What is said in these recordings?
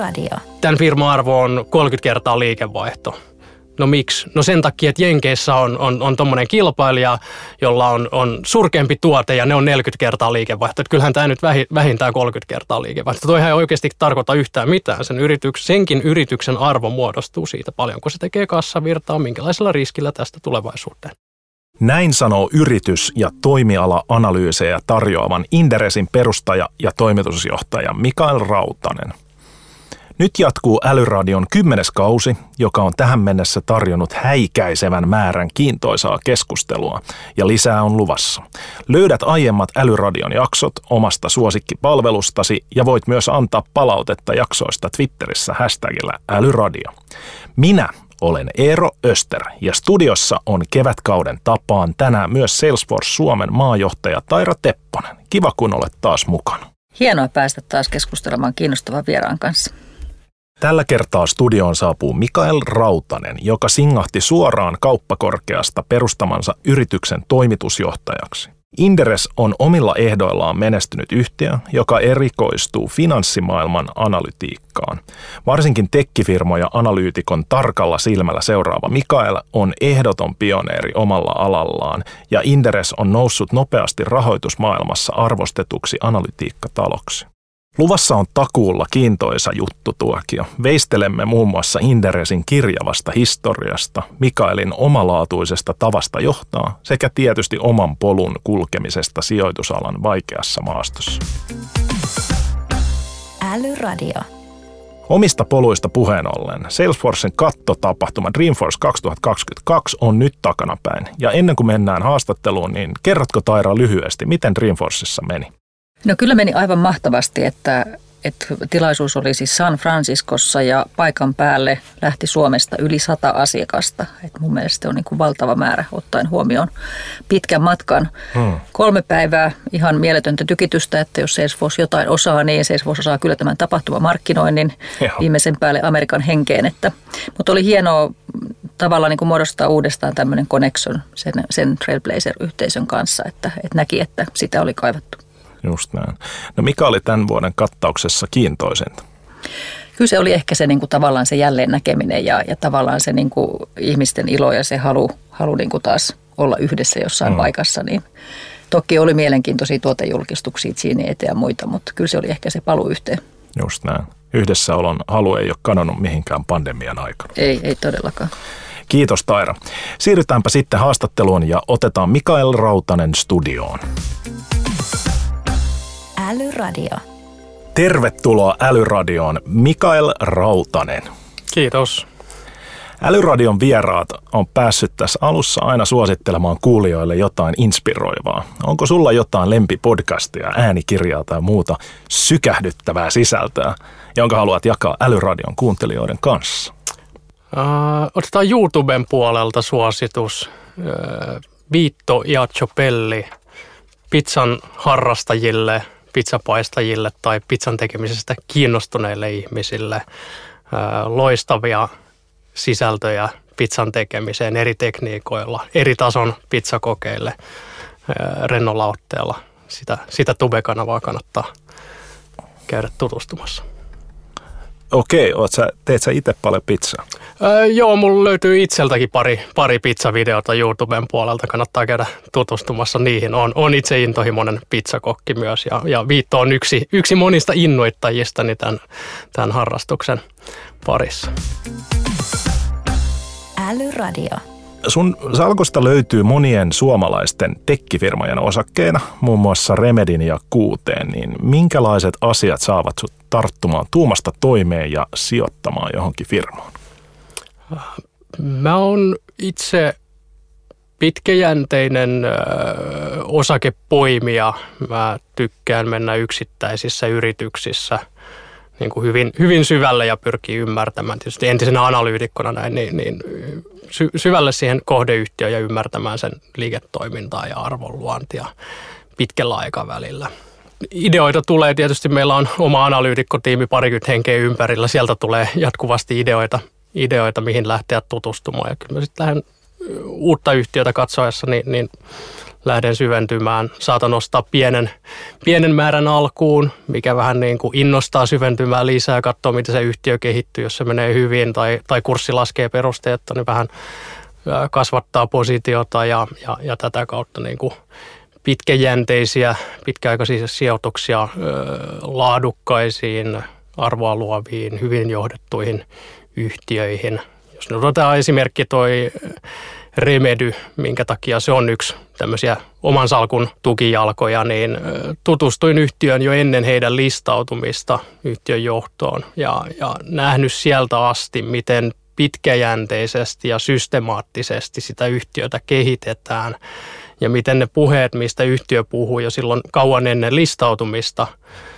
Älyradio. Tämän firman arvo on 30 kertaa liikevaihto. No miksi? No sen takia, että Jenkeissä on, on, on tuommoinen kilpailija, jolla on, on surkeampi tuote ja ne on 40 kertaa liikevaihto. Että kyllähän tämä nyt vähintään 30 kertaa liikevaihto. Toihan ei oikeasti tarkoita yhtään mitään. Sen yrityks, senkin yrityksen arvo muodostuu siitä paljon, kun se tekee kassavirtaa, minkälaisella riskillä tästä tulevaisuuteen. Näin sanoo yritys- ja toimiala-analyysejä tarjoavan Inderesin perustaja ja toimitusjohtaja Mikael Rautanen. Nyt jatkuu Älyradion kymmenes kausi, joka on tähän mennessä tarjonnut häikäisevän määrän kiintoisaa keskustelua, ja lisää on luvassa. Löydät aiemmat Älyradion jaksot omasta suosikkipalvelustasi ja voit myös antaa palautetta jaksoista Twitterissä hashtagillä Älyradio. Minä olen Eero Öster ja studiossa on kevätkauden tapaan tänään myös Salesforce Suomen maajohtaja Taira Tepponen. Kiva kun olet taas mukana. Hienoa päästä taas keskustelemaan kiinnostavan vieraan kanssa. Tällä kertaa studioon saapuu Mikael Rautanen, joka singahti suoraan kauppakorkeasta perustamansa yrityksen toimitusjohtajaksi. Inderes on omilla ehdoillaan menestynyt yhtiö, joka erikoistuu finanssimaailman analytiikkaan. Varsinkin tekkifirmoja analyytikon tarkalla silmällä seuraava Mikael on ehdoton pioneeri omalla alallaan, ja Inderes on noussut nopeasti rahoitusmaailmassa arvostetuksi analytiikkataloksi. Luvassa on takuulla kiintoisa juttu tuokio. Veistelemme muun muassa Inderesin kirjavasta historiasta, Mikaelin omalaatuisesta tavasta johtaa sekä tietysti oman polun kulkemisesta sijoitusalan vaikeassa maastossa. Älyradio. Omista poluista puheen ollen, Salesforcen kattotapahtuma Dreamforce 2022 on nyt takanapäin. Ja ennen kuin mennään haastatteluun, niin kerrotko Taira lyhyesti, miten Dreamforceissa meni? No kyllä meni aivan mahtavasti, että, että tilaisuus oli siis San Franciscossa ja paikan päälle lähti Suomesta yli sata asiakasta. Et mun mielestä on niin kuin valtava määrä ottaen huomioon pitkän matkan. Hmm. Kolme päivää ihan mieletöntä tykitystä, että jos Salesforce jotain osaa, niin Salesforce osaa kyllä tämän tapahtumamarkkinoinnin Joo. viimeisen päälle Amerikan henkeen. Että, mutta oli hienoa tavallaan niin kuin muodostaa uudestaan tämmöinen connection sen, sen Trailblazer-yhteisön kanssa, että, että näki, että sitä oli kaivattu. Just näin. No mikä oli tämän vuoden kattauksessa kiintoisinta? Kyllä se oli ehkä se niin kuin, tavallaan se jälleen näkeminen ja, ja tavallaan se niin kuin, ihmisten ilo ja se halu, halu niin kuin taas olla yhdessä jossain mm. paikassa. Niin toki oli mielenkiintoisia tuotejulkistuksia siinä eteen ja muita, mutta kyllä se oli ehkä se paluu yhteen. Just näin. Yhdessäolon halu ei ole kadonnut mihinkään pandemian aikana. Ei, ei todellakaan. Kiitos Taira. Siirrytäänpä sitten haastatteluun ja otetaan Mikael Rautanen studioon. Älyradio. Tervetuloa Älyradioon Mikael Rautanen. Kiitos. Älyradion vieraat on päässyt tässä alussa aina suosittelemaan kuulijoille jotain inspiroivaa. Onko sulla jotain lempipodcastia, äänikirjaa tai muuta sykähdyttävää sisältöä, jonka haluat jakaa Älyradion kuuntelijoiden kanssa? Uh, otetaan YouTuben puolelta suositus. Uh, Viitto Iacciopelli pizzan harrastajille – pizzapaistajille tai pizzan tekemisestä kiinnostuneille ihmisille loistavia sisältöjä pizzan tekemiseen eri tekniikoilla, eri tason pizzakokeille rennolla otteella. Sitä, sitä Tube-kanavaa kannattaa käydä tutustumassa. Okei, oot sä, teet sä itse paljon pizzaa? Öö, joo, mulla löytyy itseltäkin pari, pari pizzavideota YouTuben puolelta. Kannattaa käydä tutustumassa niihin. On, on itse intohimoinen pizzakokki myös ja, ja Viitto on yksi, yksi monista innoittajistani tämän, tämän harrastuksen parissa. Älyradio. Sun salkosta löytyy monien suomalaisten tekkifirmojen osakkeena, muun muassa Remedin ja Kuuteen, niin minkälaiset asiat saavat sut tarttumaan tuumasta toimeen ja sijoittamaan johonkin firmaan? Mä oon itse pitkäjänteinen osakepoimija. Mä tykkään mennä yksittäisissä yrityksissä niin kuin hyvin, hyvin syvälle ja pyrkii ymmärtämään. Tietysti entisenä analyytikkona näin, niin, niin sy- syvälle siihen kohdeyhtiöön ja ymmärtämään sen liiketoimintaa ja arvonluontia pitkällä aikavälillä. Ideoita tulee. Tietysti, meillä on oma analyytikkotiimi parikymmentä henkeä ympärillä, sieltä tulee jatkuvasti ideoita, ideoita mihin lähteä tutustumaan. Ja kyllä sitten lähden uutta yhtiötä katsoessa, niin, niin lähden syventymään. Saatan nostaa pienen, pienen määrän alkuun, mikä vähän niin kuin innostaa syventymään lisää, katsoa miten se yhtiö kehittyy, jos se menee hyvin tai, tai kurssi laskee perusteetta, niin vähän kasvattaa positiota ja, ja, ja tätä kautta niin kuin pitkäjänteisiä, pitkäaikaisia sijoituksia laadukkaisiin, arvoa luoviin, hyvin johdettuihin yhtiöihin. Jos nyt otetaan esimerkki toi Remedy, minkä takia se on yksi tämmöisiä oman salkun tukijalkoja, niin tutustuin yhtiön jo ennen heidän listautumista yhtiön johtoon ja, ja nähnyt sieltä asti, miten pitkäjänteisesti ja systemaattisesti sitä yhtiötä kehitetään ja miten ne puheet, mistä yhtiö puhuu jo silloin kauan ennen listautumista,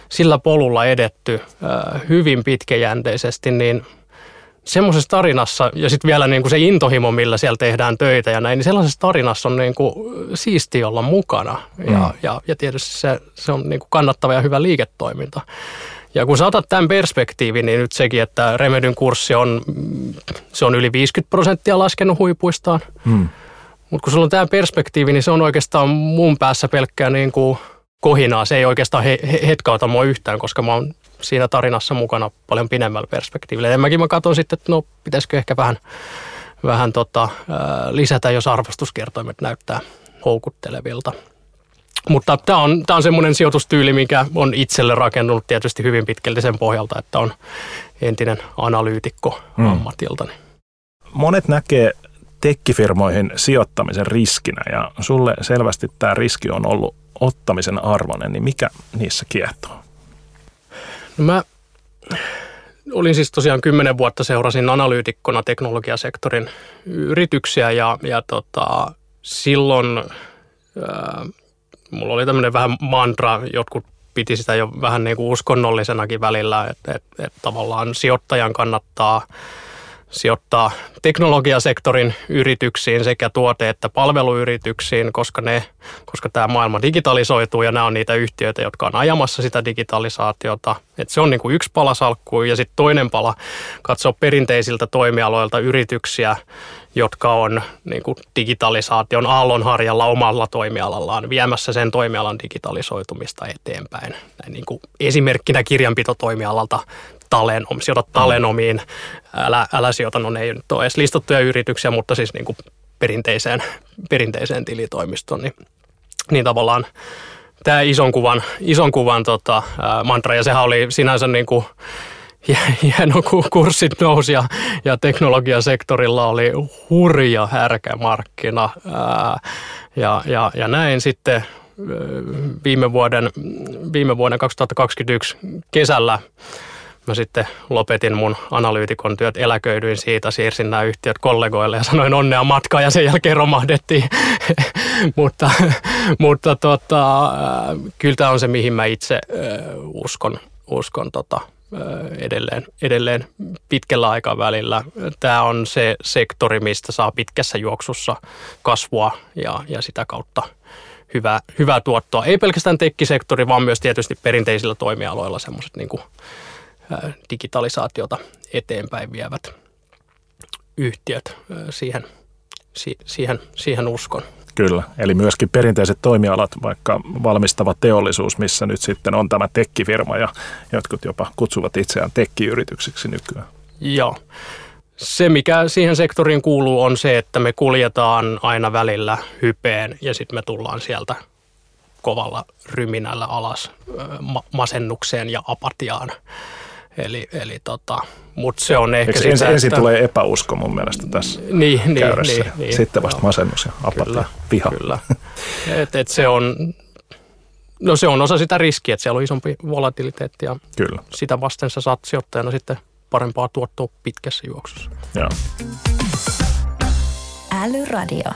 sillä polulla edetty hyvin pitkäjänteisesti, niin semmoisessa tarinassa, ja sitten vielä niin kuin se intohimo, millä siellä tehdään töitä ja näin, niin sellaisessa tarinassa on niin kuin siisti olla mukana. Ja, mm. ja, ja tietysti se, se on niin kuin kannattava ja hyvä liiketoiminta. Ja kun saatat tämän perspektiivin, niin nyt sekin, että Remedyn kurssi on, se on yli 50 prosenttia laskenut huipuistaan. Mm. Mutta kun sulla on tämä perspektiivi, niin se on oikeastaan mun päässä pelkkää niin kuin kohinaa. Se ei oikeastaan he, he, hetkauta mua yhtään, koska mä oon siinä tarinassa mukana paljon pidemmällä perspektiivillä. Ja mäkin mä katson sitten, että no pitäisikö ehkä vähän, vähän tota, lisätä, jos arvostuskertoimet näyttää houkuttelevilta. Mutta tämä on, tämä on semmoinen sijoitustyyli, mikä on itselle rakennunut tietysti hyvin pitkälti sen pohjalta, että on entinen analyytikko hmm. ammatiltani. Monet näkee tekkifirmoihin sijoittamisen riskinä ja sulle selvästi tämä riski on ollut ottamisen arvoinen, niin mikä niissä kiehtoo? No mä olin siis tosiaan kymmenen vuotta seurasin analyytikkona teknologiasektorin yrityksiä ja, ja tota, silloin ää, mulla oli tämmöinen vähän mantra, jotkut piti sitä jo vähän niin kuin uskonnollisenakin välillä, että, että, että tavallaan sijoittajan kannattaa – sijoittaa teknologiasektorin yrityksiin sekä tuote- että palveluyrityksiin, koska, ne, koska tämä maailma digitalisoituu ja nämä on niitä yhtiöitä, jotka on ajamassa sitä digitalisaatiota. Et se on niin kuin yksi pala salkkuun ja sitten toinen pala katsoa perinteisiltä toimialoilta yrityksiä, jotka on niin kuin digitalisaation aallonharjalla omalla toimialallaan viemässä sen toimialan digitalisoitumista eteenpäin. Näin niin kuin esimerkkinä kirjanpitotoimialalta Talenom, sijoita Talenomiin, älä, älä sijoita, no ne ei nyt ole edes listattuja yrityksiä, mutta siis niin kuin perinteiseen, perinteiseen tilitoimistoon, niin, niin tavallaan tämä ison kuvan, ison kuvan tota, mantra, ja sehän oli sinänsä niin kuin, hieno kurssit nousi ja, ja teknologiasektorilla oli hurja härkämarkkina ää, ja, ja, ja näin sitten viime vuoden, viime vuoden 2021 kesällä mä sitten lopetin mun analyytikon työt, eläköidyin siitä, siirsin nämä yhtiöt kollegoille ja sanoin onnea matkaa ja sen jälkeen romahdettiin. mutta mutta tota, kyllä tämä on se, mihin mä itse uskon, uskon tota, edelleen, edelleen pitkällä aikavälillä. Tämä on se sektori, mistä saa pitkässä juoksussa kasvua ja, ja sitä kautta hyvää, hyvää tuottoa. Ei pelkästään tekkisektori, vaan myös tietysti perinteisillä toimialoilla semmoiset niin kuin digitalisaatiota eteenpäin vievät yhtiöt. Siihen, siihen, siihen uskon. Kyllä, eli myöskin perinteiset toimialat, vaikka valmistava teollisuus, missä nyt sitten on tämä tekkifirma ja jotkut jopa kutsuvat itseään tekkiyrityksiksi nykyään. Joo. Se, mikä siihen sektoriin kuuluu, on se, että me kuljetaan aina välillä hypeen ja sitten me tullaan sieltä kovalla ryminällä alas masennukseen ja apatiaan. Eli, eli tota, mutta se on ehkä sitä, ensin, että... ensin tulee epäusko mun mielestä tässä niin, niin, käyrässä. Niin, niin, Sitten vasta joo. masennus ja apatia, kyllä, viha. Kyllä. Et, et se on, no se on osa sitä riskiä, että siellä on isompi volatiliteetti ja kyllä. sitä vasten sä saat sijoittajana sitten parempaa tuottoa pitkässä juoksussa. Joo. Älyradio.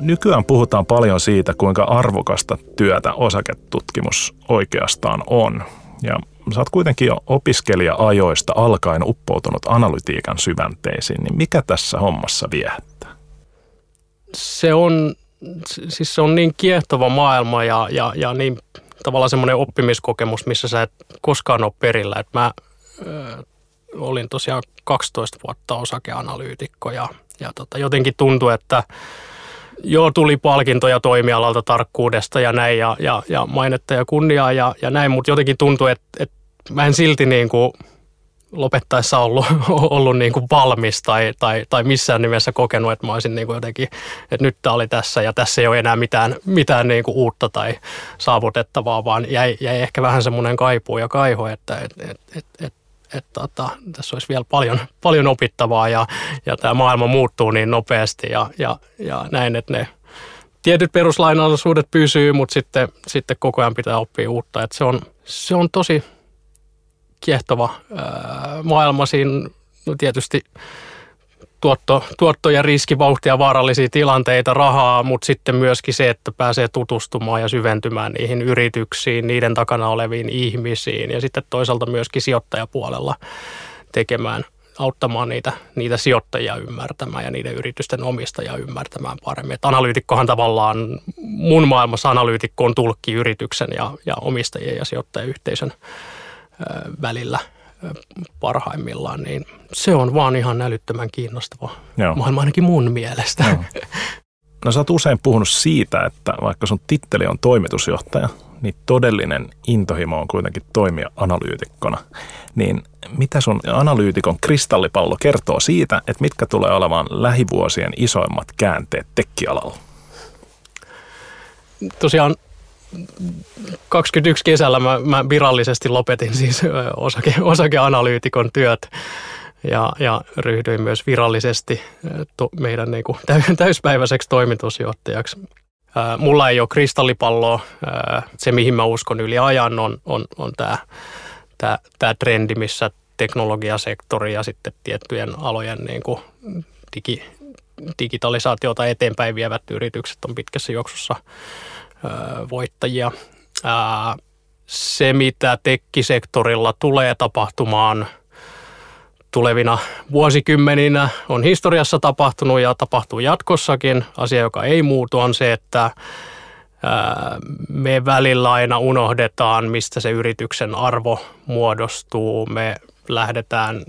Nykyään puhutaan paljon siitä, kuinka arvokasta työtä osaketutkimus oikeastaan on. Ja sä oot kuitenkin jo opiskelija-ajoista alkaen uppoutunut analytiikan syvänteisiin, niin mikä tässä hommassa viehättää? Se on, siis se on niin kiehtova maailma ja, ja, ja niin tavallaan semmoinen oppimiskokemus, missä sä et koskaan ole perillä. Et mä ö, olin tosiaan 12 vuotta osakeanalyytikko ja, ja tota, jotenkin tuntui, että joo, tuli palkintoja toimialalta tarkkuudesta ja näin ja, ja, ja mainetta ja kunniaa ja, ja näin, mutta jotenkin tuntui, että, että mä en silti niin kuin lopettaessa ollut, ollut niin kuin valmis tai, tai, tai missään nimessä kokenut, että mä olisin niin kuin jotenkin, että nyt tämä oli tässä ja tässä ei ole enää mitään, mitään niin kuin uutta tai saavutettavaa, vaan jäi, jäi ehkä vähän semmoinen kaipuu ja kaiho, että et, et, et, et, et, tota, tässä olisi vielä paljon, paljon opittavaa ja, ja tämä maailma muuttuu niin nopeasti ja, ja, ja näin, että ne tietyt peruslainalaisuudet pysyy, mutta sitten, sitten koko ajan pitää oppia uutta. Että se, on, se on tosi kiehtova ää, maailma. Siinä no tietysti tuotto, tuotto ja riski, vaarallisia tilanteita, rahaa, mutta sitten myöskin se, että pääsee tutustumaan ja syventymään niihin yrityksiin, niiden takana oleviin ihmisiin ja sitten toisaalta myöskin sijoittajapuolella tekemään, auttamaan niitä, niitä sijoittajia ymmärtämään ja niiden yritysten omistajia ymmärtämään paremmin. Et analyytikkohan tavallaan, mun maailmassa analyytikko on tulkki yrityksen ja, ja omistajien ja sijoittajayhteisön välillä parhaimmillaan, niin se on vaan ihan älyttömän kiinnostava Joo. maailma ainakin mun mielestä. Joo. No sä oot usein puhunut siitä, että vaikka sun titteli on toimitusjohtaja, niin todellinen intohimo on kuitenkin toimia analyytikkona. Niin mitä sun analyytikon kristallipallo kertoo siitä, että mitkä tulee olemaan lähivuosien isoimmat käänteet tekkialalla? Tosiaan 21 kesällä mä, mä virallisesti lopetin siis osake, osakeanalyytikon työt ja, ja ryhdyin myös virallisesti to, meidän niin kuin täyspäiväiseksi toimitusjohtajaksi. mulla ei ole kristallipalloa. se, mihin mä uskon yli ajan, on, on, on tämä tää, tää trendi, missä teknologiasektori ja sitten tiettyjen alojen niin kuin digi, digitalisaatiota eteenpäin vievät yritykset on pitkässä juoksussa voittajia. Se, mitä tekkisektorilla tulee tapahtumaan tulevina vuosikymmeninä, on historiassa tapahtunut ja tapahtuu jatkossakin. Asia, joka ei muutu, on se, että me välillä aina unohdetaan, mistä se yrityksen arvo muodostuu. Me lähdetään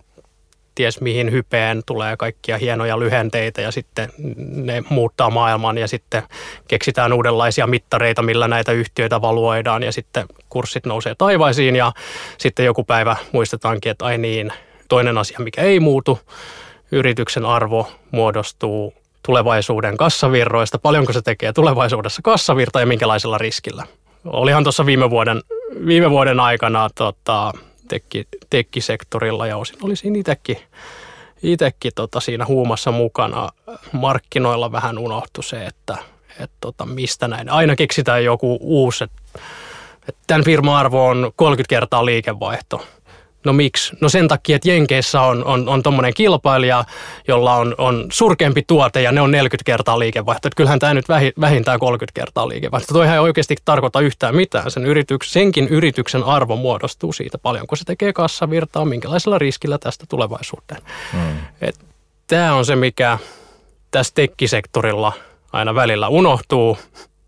ties mihin hypeen tulee kaikkia hienoja lyhenteitä ja sitten ne muuttaa maailman ja sitten keksitään uudenlaisia mittareita, millä näitä yhtiöitä valuoidaan ja sitten kurssit nousee taivaisiin ja sitten joku päivä muistetaankin, että ai niin, toinen asia, mikä ei muutu, yrityksen arvo muodostuu tulevaisuuden kassavirroista, paljonko se tekee tulevaisuudessa kassavirta ja minkälaisella riskillä. Olihan tuossa viime vuoden, viime vuoden aikana tota, tekki, tekkisektorilla ja osin olisin itsekin itekin tota siinä huumassa mukana. Markkinoilla vähän unohtu se, että et tota, mistä näin. Aina keksitään joku uusi, että et tämän firman arvo on 30 kertaa liikevaihto. No miksi? No sen takia, että Jenkeissä on, on, on tuommoinen kilpailija, jolla on, on surkeampi tuote ja ne on 40 kertaa liikevaihto. Että kyllähän tämä nyt vähintään 30 kertaa liikevaihto. Toihan ei oikeasti tarkoita yhtään mitään. Sen yrityks, senkin yrityksen arvo muodostuu siitä, paljonko se tekee kassavirtaa, minkälaisella riskillä tästä tulevaisuuteen. Hmm. Tämä on se, mikä tässä tekkisektorilla aina välillä unohtuu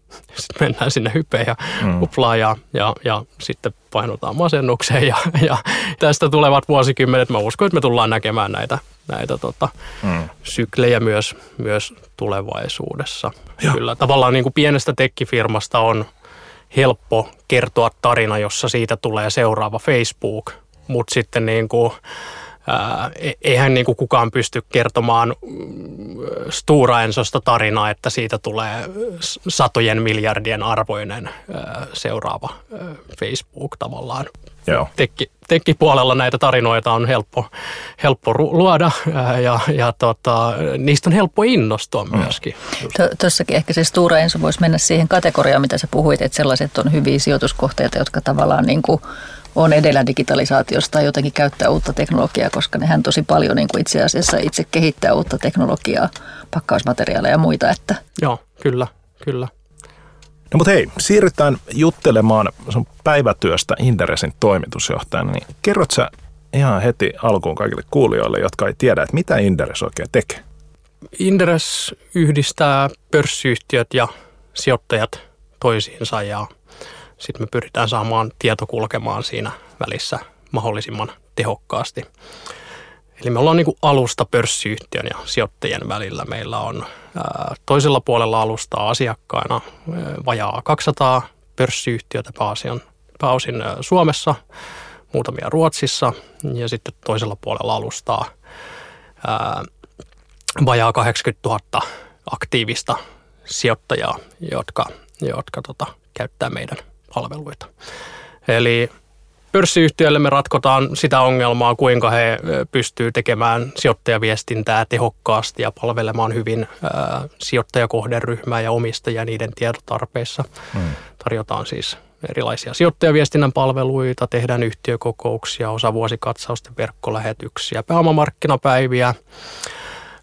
sitten mennään sinne hypeen ja mm. uplaan ja, ja, ja sitten painutaan masennukseen ja, ja tästä tulevat vuosikymmenet, mä uskon, että me tullaan näkemään näitä, näitä tota, mm. syklejä myös, myös tulevaisuudessa. Ja. Kyllä tavallaan niin kuin pienestä tekkifirmasta on helppo kertoa tarina, jossa siitä tulee seuraava Facebook, mutta sitten niin kuin E-, eihän niin kuin kukaan pysty kertomaan mm, Stura Ensosta tarinaa, että siitä tulee satojen miljardien arvoinen seuraava Facebook tavallaan. Joo. Tekki, tekkipuolella näitä tarinoita on helppo, helppo luoda ja, ja tota, niistä on helppo innostua mm. myöskin. Tuossakin ehkä se Stura Enso voisi mennä siihen kategoriaan, mitä sä puhuit, että sellaiset on hyviä sijoituskohteita, jotka tavallaan niin kuin – on edellä digitalisaatiosta tai jotenkin käyttää uutta teknologiaa, koska nehän tosi paljon niin kuin itse asiassa itse kehittää uutta teknologiaa, pakkausmateriaaleja ja muita. Että. Joo, kyllä, kyllä. No mutta hei, siirrytään juttelemaan sun päivätyöstä Inderesin toimitusjohtajana. Niin kerrot sä ihan heti alkuun kaikille kuulijoille, jotka ei tiedä, että mitä Inderes oikein tekee? Inderes yhdistää pörssiyhtiöt ja sijoittajat toisiinsa ja sitten me pyritään saamaan tieto kulkemaan siinä välissä mahdollisimman tehokkaasti. Eli me ollaan niin kuin alusta pörssiyhtiön ja sijoittajien välillä. Meillä on ää, toisella puolella alustaa asiakkaina ää, vajaa 200 pörssiyhtiötä pääosin, pääosin ää, Suomessa, muutamia Ruotsissa ja sitten toisella puolella alustaa ää, vajaa 80 000 aktiivista sijoittajaa, jotka, jotka tota, käyttää meidän palveluita. Eli pörssiyhtiöille me ratkotaan sitä ongelmaa, kuinka he pystyvät tekemään sijoittajaviestintää tehokkaasti ja palvelemaan hyvin ää, sijoittajakohderyhmää ja omistajia niiden tietotarpeissa. Hmm. Tarjotaan siis erilaisia sijoittajaviestinnän palveluita, tehdään yhtiökokouksia, osavuosikatsausten verkkolähetyksiä, pääomamarkkinapäiviä,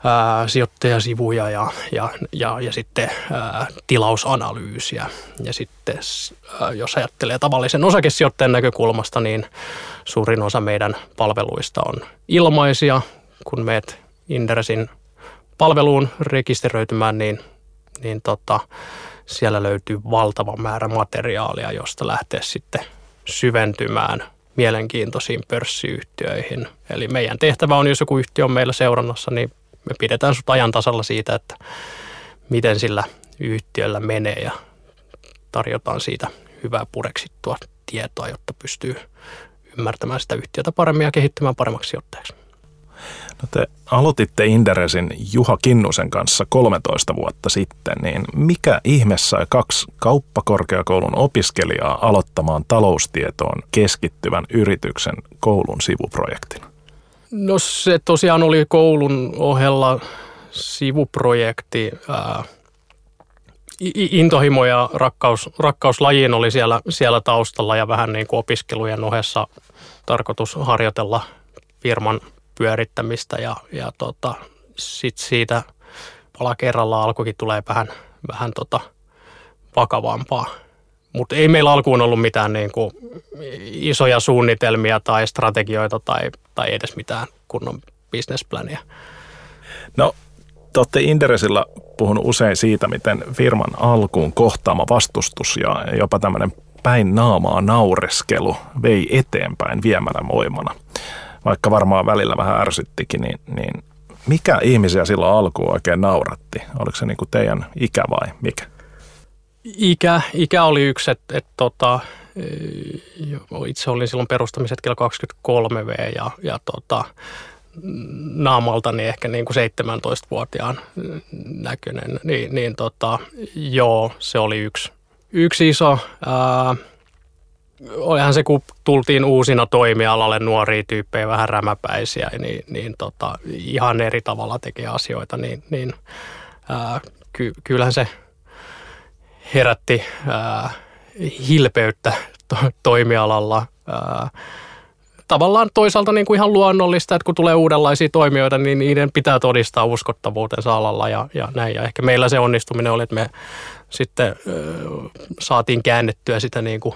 ää, sijoittajasivuja ja, ja, ja, ja sitten ää, tilausanalyysiä. Ja sitten ää, jos ajattelee tavallisen osakesijoittajan näkökulmasta, niin suurin osa meidän palveluista on ilmaisia. Kun meet Inderesin palveluun rekisteröitymään, niin, niin tota, siellä löytyy valtava määrä materiaalia, josta lähtee sitten syventymään mielenkiintoisiin pörssiyhtiöihin. Eli meidän tehtävä on, jos joku yhtiö on meillä seurannassa, niin me pidetään sut ajan tasalla siitä, että miten sillä yhtiöllä menee ja tarjotaan siitä hyvää pureksittua tietoa, jotta pystyy ymmärtämään sitä yhtiötä paremmin ja kehittymään paremmaksi sijoittajaksi. No te aloititte Inderesin Juha Kinnusen kanssa 13 vuotta sitten, niin mikä ihme sai kaksi kauppakorkeakoulun opiskelijaa aloittamaan taloustietoon keskittyvän yrityksen koulun sivuprojektin? No se tosiaan oli koulun ohella sivuprojekti. Ää, intohimo ja rakkaus, rakkaus lajiin oli siellä, siellä taustalla ja vähän niin kuin opiskelujen ohessa tarkoitus harjoitella firman pyörittämistä ja, ja tota, sit siitä pala kerralla alkukin tulee vähän, vähän tota vakavampaa. Mutta ei meillä alkuun ollut mitään niin kuin isoja suunnitelmia tai strategioita tai, tai edes mitään kunnon businessplania. No, te olette Inderesillä puhunut usein siitä, miten firman alkuun kohtaama vastustus ja jopa tämmöinen päin naamaa naureskelu vei eteenpäin viemällä voimana. Vaikka varmaan välillä vähän ärsyttikin, niin, niin mikä ihmisiä silloin alkuun oikein nauratti? Oliko se niin kuin teidän ikä vai mikä? Ikä, ikä oli yksi, että et, tota, itse olin silloin perustamishetkellä 23V ja, ja tota, naamaltani ehkä niin kuin 17-vuotiaan näköinen, niin, niin tota, joo, se oli yksi, yksi iso. Ää, olihan se, kun tultiin uusina toimialalle nuoria tyyppejä, vähän rämäpäisiä, niin, niin tota, ihan eri tavalla tekee asioita, niin, niin ää, ky, kyllähän se – herätti ää, hilpeyttä to- toimialalla. Ää, tavallaan toisaalta niin kuin ihan luonnollista, että kun tulee uudenlaisia toimijoita, niin niiden pitää todistaa uskottavuutensa alalla ja, ja näin. Ja ehkä meillä se onnistuminen oli, että me sitten ää, saatiin käännettyä sitä niin kuin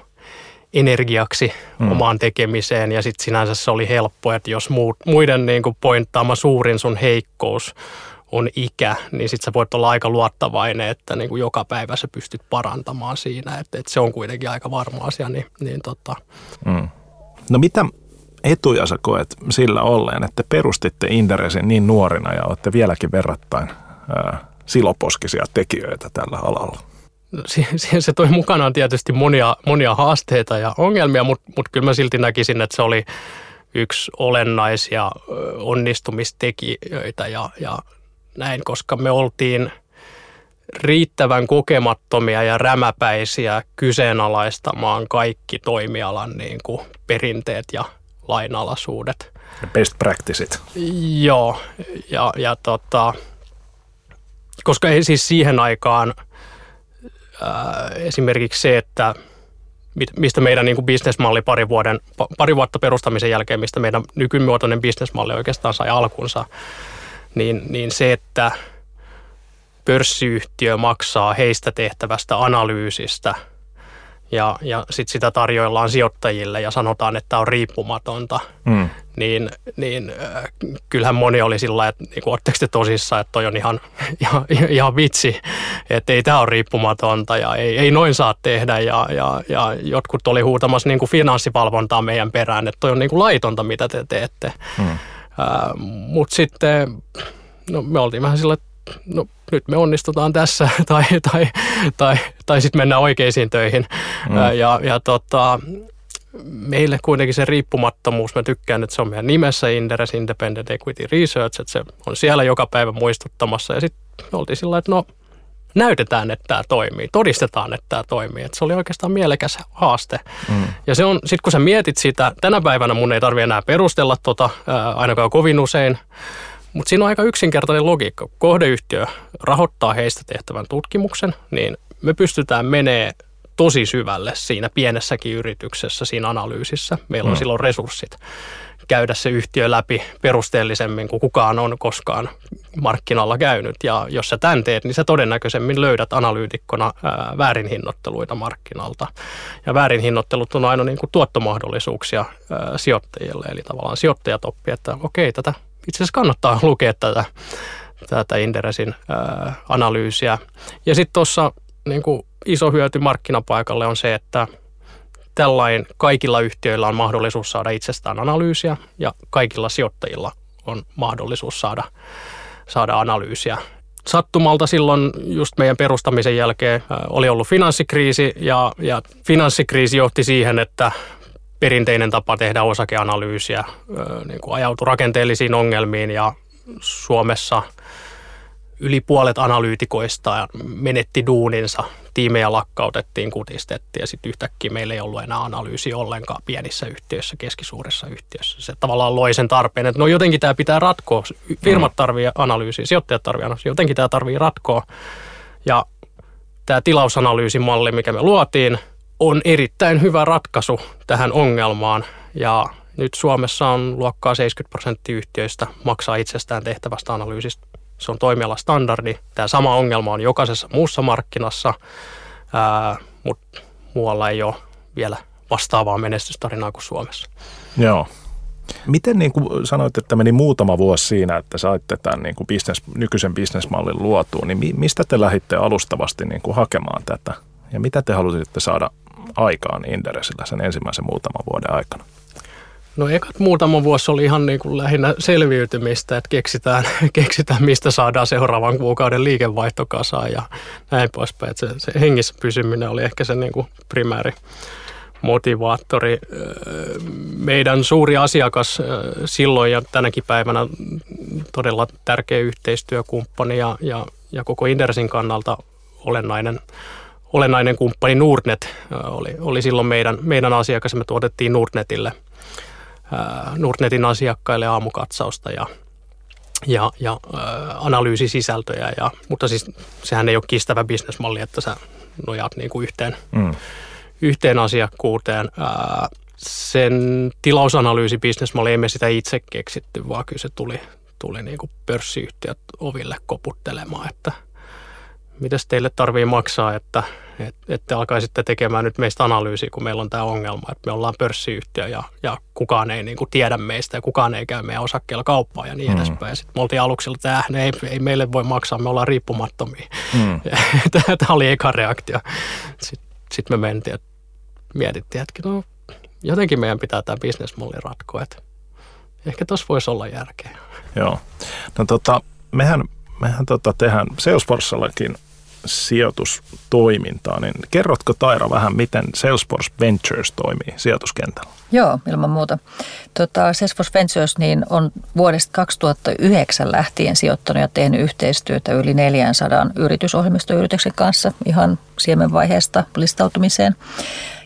energiaksi mm. omaan tekemiseen ja sitten sinänsä se oli helppo, että jos muut, muiden niin kuin pointtaama suurin sun heikkous on ikä, niin sitten sä voit olla aika luottavainen, että niin kuin joka päivä sä pystyt parantamaan siinä, että, että se on kuitenkin aika varma asia. Niin, niin tota. mm. No mitä etuja sä koet sillä olleen, että perustitte Inderesin niin nuorina ja olette vieläkin verrattain ää, siloposkisia tekijöitä tällä alalla? No, se toi mukanaan tietysti monia, monia haasteita ja ongelmia, mutta, mutta kyllä mä silti näkisin, että se oli yksi olennaisia onnistumistekijöitä ja, ja näin, koska me oltiin riittävän kokemattomia ja rämäpäisiä kyseenalaistamaan kaikki toimialan niin kuin perinteet ja lainalaisuudet. Best practiceit. Joo, ja, ja tota, koska siis siihen aikaan ää, esimerkiksi se, että mistä meidän niin kuin bisnesmalli pari, vuoden, pari vuotta perustamisen jälkeen, mistä meidän nykymuotoinen bisnesmalli oikeastaan sai alkunsa, niin, niin se, että pörssiyhtiö maksaa heistä tehtävästä analyysistä ja, ja sitten sitä tarjoillaan sijoittajille ja sanotaan, että tämä on riippumatonta, mm. niin, niin äh, kyllähän moni oli sillä että niin ootteko te tosissaan, että toi on ihan, ihan, ihan vitsi, että ei tämä ole riippumatonta ja ei, ei noin saa tehdä ja, ja, ja jotkut oli huutamassa niin kuin finanssivalvontaa meidän perään, että toi on niin kuin laitonta, mitä te teette. Mm Mutta sitten no, me oltiin vähän sillä, että no, nyt me onnistutaan tässä tai, tai, tai, tai sitten mennään oikeisiin töihin. Mm. Ja, ja tota, meille kuitenkin se riippumattomuus, mä tykkään, että se on meidän nimessä Inderes Independent Equity Research, että se on siellä joka päivä muistuttamassa. Ja sitten me oltiin sillä että no näytetään, että tämä toimii, todistetaan, että tämä toimii. Että se oli oikeastaan mielekäs haaste. Mm. Ja se on, sitten kun sä mietit sitä, tänä päivänä mun ei tarvitse enää perustella tota, ää, ainakaan kovin usein, mutta siinä on aika yksinkertainen logiikka. Kohdeyhtiö rahoittaa heistä tehtävän tutkimuksen, niin me pystytään menee tosi syvälle siinä pienessäkin yrityksessä, siinä analyysissä. Meillä on mm. silloin resurssit käydä se yhtiö läpi perusteellisemmin kuin kukaan on koskaan markkinalla käynyt. Ja jos sä tämän teet, niin sä todennäköisemmin löydät analyytikkona ää, väärinhinnoitteluita markkinalta. Ja väärinhinnoittelut on aina niin kuin tuottomahdollisuuksia sijoittajille. Eli tavallaan sijoittajat oppii, että okei, tätä itse asiassa kannattaa lukea tätä, tätä Inderesin analyysiä. Ja sitten tuossa niin iso hyöty markkinapaikalle on se, että tällainen kaikilla yhtiöillä on mahdollisuus saada itsestään analyysiä ja kaikilla sijoittajilla on mahdollisuus saada, saada analyysiä. Sattumalta silloin just meidän perustamisen jälkeen oli ollut finanssikriisi ja, ja finanssikriisi johti siihen, että perinteinen tapa tehdä osakeanalyysiä niin kuin ajautui rakenteellisiin ongelmiin ja Suomessa – yli puolet analyytikoista menetti duuninsa, tiimejä lakkautettiin, kutistettiin ja sitten yhtäkkiä meillä ei ollut enää analyysi ollenkaan pienissä yhtiöissä, keskisuuressa yhtiössä. Se tavallaan loi sen tarpeen, että no jotenkin tämä pitää ratkoa. Firmat mm. tarvii analyysiä, sijoittajat tarvii analyysiä, jotenkin tämä tarvii ratkoa. Ja tämä tilausanalyysimalli, mikä me luotiin, on erittäin hyvä ratkaisu tähän ongelmaan ja nyt Suomessa on luokkaa 70 prosenttia yhtiöistä maksaa itsestään tehtävästä analyysistä se on toimialastandardi. Tämä sama ongelma on jokaisessa muussa markkinassa, mutta muualla ei ole vielä vastaavaa menestystarinaa kuin Suomessa. Joo. Miten niin kuin sanoit, että meni muutama vuosi siinä, että saitte tämän niin kuin business, nykyisen bisnesmallin luotuun, niin mistä te lähditte alustavasti niin kuin hakemaan tätä? Ja mitä te halusitte saada aikaan Inderesillä sen ensimmäisen muutaman vuoden aikana? No ekat muutama vuosi oli ihan niin kuin lähinnä selviytymistä, että keksitään, keksitään, mistä saadaan seuraavan kuukauden liikevaihto kasaan ja näin poispäin. Että se, se hengissä pysyminen oli ehkä se niin kuin primääri motivaattori. Meidän suuri asiakas silloin ja tänäkin päivänä todella tärkeä yhteistyökumppani ja, ja, ja koko Indersin kannalta olennainen, olennainen kumppani Nordnet oli, oli silloin meidän, meidän asiakas. Me tuotettiin Nordnetille – Nordnetin asiakkaille aamukatsausta ja, ja, ja analyysisisältöjä. Ja, mutta siis sehän ei ole kestävä bisnesmalli, että sä nojaat niin kuin yhteen, mm. yhteen asiakkuuteen. sen tilausanalyysi-bisnesmalli, emme sitä itse keksitty, vaan kyllä se tuli, tuli niin kuin pörssiyhtiöt oville koputtelemaan, että – mitäs teille tarvii maksaa, että, että, että alkaisitte tekemään nyt meistä analyysiä, kun meillä on tämä ongelma, että me ollaan pörssiyhtiö ja, ja kukaan ei niin kuin tiedä meistä ja kukaan ei käy meidän osakkeella kauppaa ja niin mm. edespäin. Sitten me oltiin aluksi, että äh, ei, ei meille voi maksaa, me ollaan riippumattomia. Mm. tämä oli eka reaktio. Sitten, sitten me mentiin, että mietittiin, että no, jotenkin meidän pitää tämä bisnesmalli ratkoa, että ehkä tuossa voisi olla järkeä. Joo. No tota, mehän, mehän tota, tehdään Salesforcellakin sijoitustoimintaa, niin kerrotko Taira vähän, miten Salesforce Ventures toimii sijoituskentällä? Joo, ilman muuta. Tota, Salesforce Ventures niin on vuodesta 2009 lähtien sijoittanut ja tehnyt yhteistyötä yli 400 yritysohjelmistoyrityksen kanssa ihan siemenvaiheesta listautumiseen.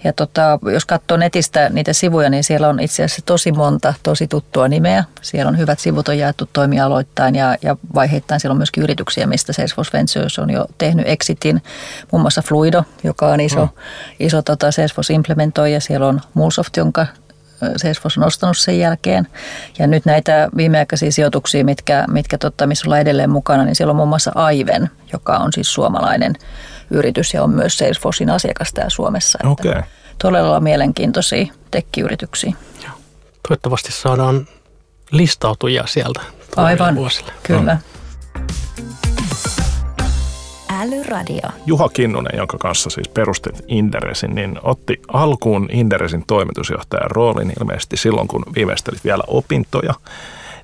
Ja tota, jos katsoo netistä niitä sivuja, niin siellä on itse asiassa tosi monta tosi tuttua nimeä. Siellä on hyvät sivut on jaettu toimialoittain ja, ja vaiheittain siellä on myöskin yrityksiä, mistä Salesforce Ventures on jo tehnyt exitin. Muun muassa Fluido, joka on iso, hmm. iso tota Salesforce implementoija. Siellä on Mulsoft, jonka Salesforce on ostanut sen jälkeen. Ja nyt näitä viimeaikaisia sijoituksia, mitkä, mitkä tota, missä ollaan edelleen mukana, niin siellä on muun muassa Aiven, joka on siis suomalainen yritys ja on myös Salesforcein asiakas täällä Suomessa. Okay. Todella mielenkiintoisia tekkiyrityksiä. Toivottavasti saadaan listautujia sieltä Aivan, vuosille. kyllä. Mm. Älyradio. Juha Kinnunen, jonka kanssa siis perustit Inderesin, niin otti alkuun Inderesin toimitusjohtajan roolin ilmeisesti silloin, kun viimeistelit vielä opintoja.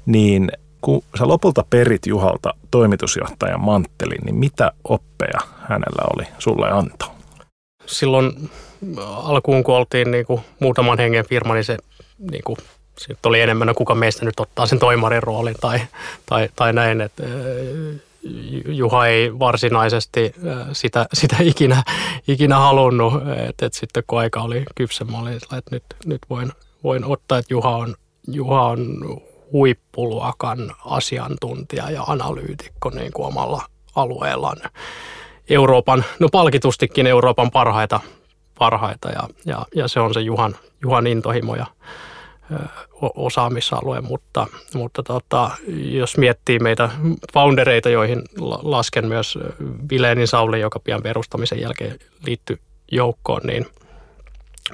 Niin kun sä lopulta perit Juhalta toimitusjohtajan manttelin, niin mitä oppeja hänellä oli sulle antaa? Silloin alkuun, kun oltiin niin kuin muutaman hengen firma, niin se niin kuin, sitten oli enemmän, kuka meistä nyt ottaa sen toimarin roolin tai, tai, tai näin, että Juha ei varsinaisesti sitä, sitä ikinä, ikinä halunnut, että et sitten kun aika oli kypsä, mä olin että nyt, nyt voin, voin ottaa, että Juha on, Juha on huippuluokan asiantuntija ja analyytikko niin kuin omalla alueellaan. Euroopan, no palkitustikin Euroopan parhaita, parhaita ja, ja, ja se on se Juhan, Juhan intohimo ja osaamisalue, mutta, mutta tota, jos miettii meitä foundereita, joihin lasken myös Vileenin Sauli, joka pian perustamisen jälkeen liittyi joukkoon, niin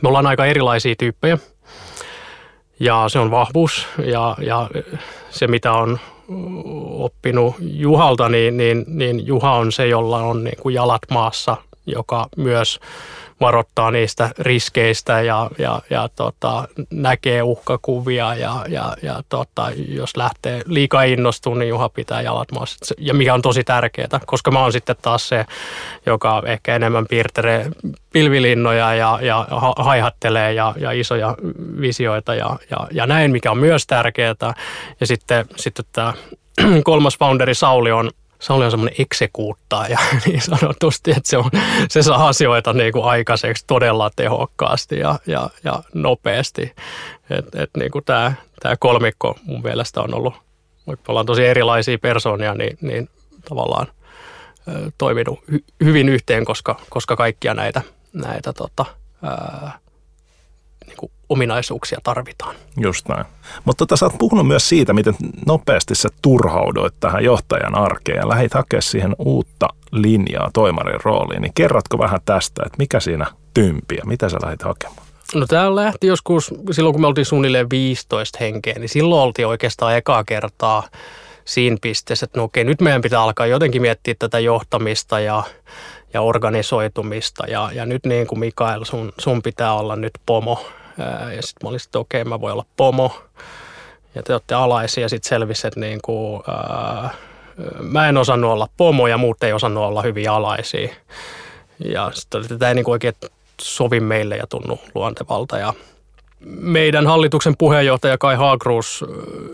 me ollaan aika erilaisia tyyppejä ja se on vahvuus. Ja, ja se mitä on oppinut Juhalta, niin, niin, niin Juha on se, jolla on niin kuin jalat maassa, joka myös varoittaa niistä riskeistä ja, ja, ja tota, näkee uhkakuvia ja, ja, ja tota, jos lähtee liikaa innostumaan, niin Juha pitää jalat maassa. Ja mikä on tosi tärkeää, koska mä oon sitten taas se, joka ehkä enemmän piirtelee pilvilinnoja ja, ja haihattelee ja, ja isoja visioita ja, ja, ja näin, mikä on myös tärkeää. Ja sitten, sitten tämä kolmas founderi Sauli on Sauli on semmoinen eksekuuttaja niin sanotusti, että se, on, se saa asioita niin kuin aikaiseksi todella tehokkaasti ja, ja, ja nopeasti. Et, et niin kuin tämä, tämä kolmikko mun mielestä on ollut, vaikka ollaan tosi erilaisia persoonia, niin, niin tavallaan toiminut hy, hyvin yhteen, koska, koska kaikkia näitä, näitä tota, kuin ominaisuuksia tarvitaan. Just näin. Mutta tota, sä oot puhunut myös siitä, miten nopeasti sä turhaudoit tähän johtajan arkeen ja lähit hakemaan siihen uutta linjaa toimarin rooliin. Niin kerrotko vähän tästä, että mikä siinä tympi ja mitä sä lähit hakemaan? No tämä lähti joskus, silloin kun me oltiin suunnilleen 15 henkeä, niin silloin oltiin oikeastaan ekaa kertaa siinä pisteessä, että no okei, nyt meidän pitää alkaa jotenkin miettiä tätä johtamista ja, ja organisoitumista. Ja, ja nyt niin kuin Mikael, sun, sun pitää olla nyt pomo ja sitten mä olin että okei, okay, mä voin olla pomo. Ja te olette alaisia sitten selvisi, että niin kuin, ää, mä en osannut olla pomo ja muut ei osannut olla hyvin alaisia. Ja sitten tätä ei niin kuin oikein sovi meille ja tunnu luontevalta. Ja meidän hallituksen puheenjohtaja Kai Haagruus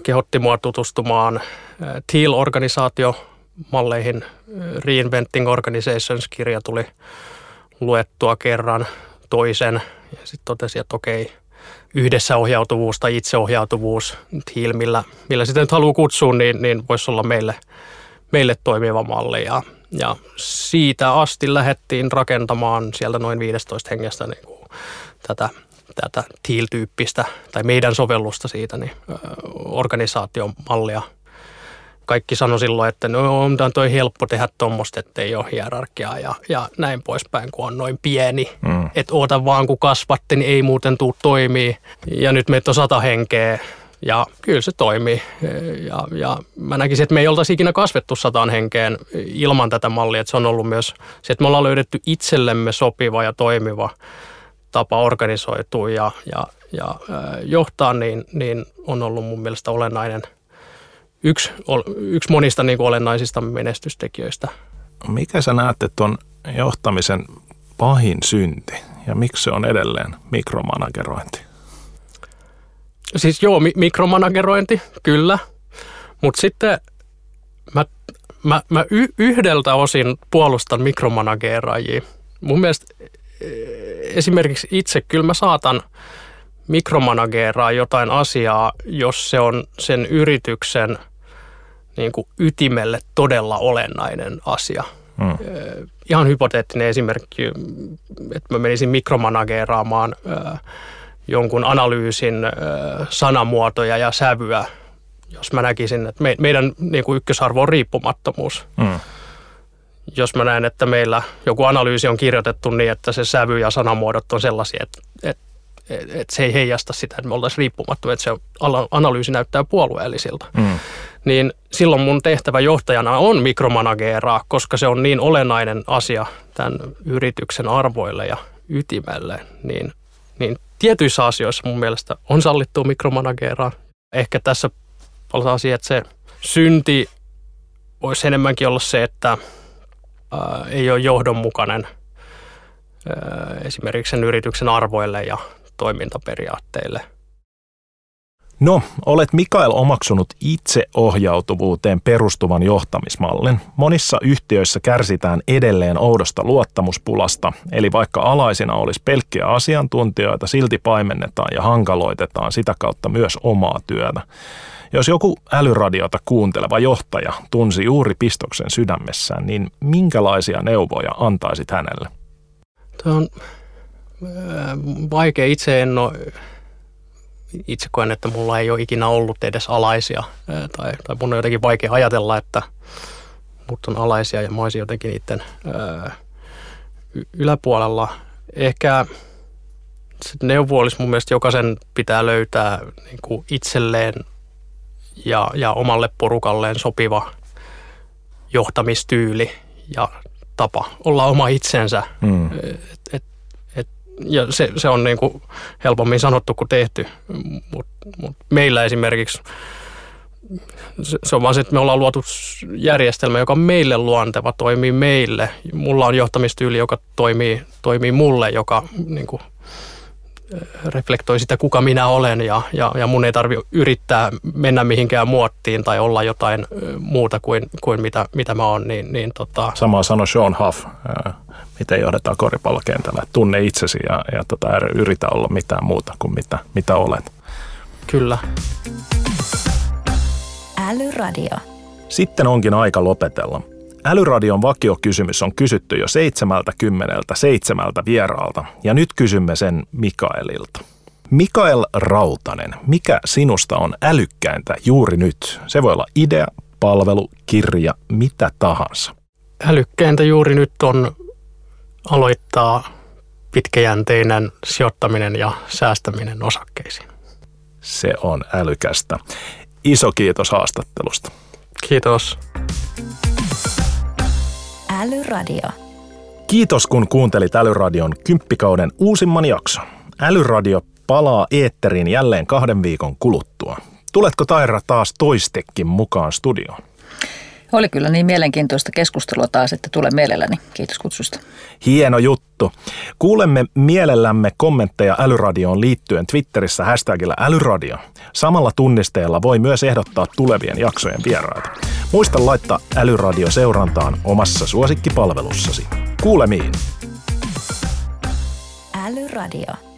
kehotti mua tutustumaan TEAL-organisaatio malleihin. Reinventing Organizations-kirja tuli luettua kerran toisen – ja sitten totesi, että okei, yhdessä ohjautuvuus tai itseohjautuvuus, team, millä, millä sitä nyt haluaa kutsua, niin, niin voisi olla meille, meille toimiva malli. Ja, ja siitä asti lähdettiin rakentamaan sieltä noin 15 hengestä niin kuin tätä, tätä TEAL-tyyppistä tai meidän sovellusta siitä, niin organisaation mallia – kaikki sanoi silloin, että no on toi helppo tehdä tuommoista, että ei ole hierarkiaa ja, ja näin poispäin, kun on noin pieni. Mm. Että oota vaan, kun kasvatte, niin ei muuten tuu toimii. Ja nyt meitä on sata henkeä ja kyllä se toimii. Ja, ja mä näkisin, että me ei oltaisi ikinä kasvettu sataan henkeen ilman tätä mallia. Että se on ollut myös se, että me ollaan löydetty itsellemme sopiva ja toimiva tapa organisoitua ja, ja, ja johtaa, niin, niin on ollut mun mielestä olennainen – yksi, yksi monista niin kuin olennaisista menestystekijöistä. Mikä sä näette tuon johtamisen pahin synti ja miksi se on edelleen mikromanagerointi? Siis joo, mi- mikromanagerointi, kyllä. Mutta sitten mä, mä, mä y- yhdeltä osin puolustan mikromanageeraajia. Mun mielestä e, esimerkiksi itse kyllä mä saatan mikromanageeraa jotain asiaa, jos se on sen yrityksen – niin kuin ytimelle todella olennainen asia. Hmm. Ihan hypoteettinen esimerkki, että mä menisin mikromanageeraamaan jonkun analyysin sanamuotoja ja sävyä, jos mä näkisin, että meidän niin kuin ykkösarvo on riippumattomuus. Hmm. Jos mä näen, että meillä joku analyysi on kirjoitettu niin, että se sävy ja sanamuodot on sellaisia, että, että, että se ei heijasta sitä, että me oltaisiin riippumattomia, että se analyysi näyttää puolueellisilta. Hmm niin silloin mun tehtävä johtajana on mikromanageeraa, koska se on niin olennainen asia tämän yrityksen arvoille ja ytimelle, niin, niin tietyissä asioissa mun mielestä on sallittu mikromanageeraa. Ehkä tässä palataan siihen, että se synti voisi enemmänkin olla se, että ää, ei ole johdonmukainen esimerkiksi sen yrityksen arvoille ja toimintaperiaatteille. No, olet Mikael omaksunut itseohjautuvuuteen perustuvan johtamismallin. Monissa yhtiöissä kärsitään edelleen oudosta luottamuspulasta, eli vaikka alaisina olisi pelkkiä asiantuntijoita, silti paimennetaan ja hankaloitetaan sitä kautta myös omaa työtä. Jos joku älyradiota kuunteleva johtaja tunsi juuri pistoksen sydämessään, niin minkälaisia neuvoja antaisit hänelle? Tuo on vaikea. Itse en ole, itse koen, että mulla ei ole ikinä ollut edes alaisia. Tai, tai mun on jotenkin vaikea ajatella, että mut on alaisia ja mä olisin jotenkin niiden yläpuolella. Ehkä se neuvo olisi mun mielestä jokaisen pitää löytää niin kuin itselleen ja, ja omalle porukalleen sopiva johtamistyyli ja tapa olla oma itsensä. Mm. Et, et, et, ja se, se on niin kuin helpommin sanottu kuin tehty, mutta mut meillä esimerkiksi se, se on vaan se, että me ollaan luotu järjestelmä, joka meille luonteva, toimii meille. Mulla on johtamistyyli, joka toimii, toimii mulle, joka niin kuin, reflektoi sitä, kuka minä olen ja, ja, ja mun ei tarvi yrittää mennä mihinkään muottiin tai olla jotain muuta kuin, kuin mitä, mitä mä oon. Niin, niin tota... Sama sanoi Sean Huff, ää, miten johdetaan koripallokentällä. Tunne itsesi ja, ja tota, yritä olla mitään muuta kuin mitä, mitä olet. Kyllä. Älyradio. Sitten onkin aika lopetella. Älyradion vakiokysymys on kysytty jo seitsemältä kymmeneltä seitsemältä vieraalta, ja nyt kysymme sen Mikaelilta. Mikael Rautanen, mikä sinusta on älykkäintä juuri nyt? Se voi olla idea, palvelu, kirja, mitä tahansa. Älykkäintä juuri nyt on aloittaa pitkäjänteinen sijoittaminen ja säästäminen osakkeisiin. Se on älykästä. Iso kiitos haastattelusta. Kiitos. Älyradio. Kiitos kun kuuntelit Älyradion kymppikauden uusimman jakson. Älyradio palaa eetteriin jälleen kahden viikon kuluttua. Tuletko Taira taas toistekin mukaan studioon? Oli kyllä niin mielenkiintoista keskustelua taas, että tulee mielelläni. Kiitos kutsusta. Hieno juttu. Kuulemme mielellämme kommentteja Älyradioon liittyen Twitterissä hashtagillä Älyradio. Samalla tunnisteella voi myös ehdottaa tulevien jaksojen vieraita. Muista laittaa Älyradio seurantaan omassa suosikkipalvelussasi. Kuulemiin. Älyradio.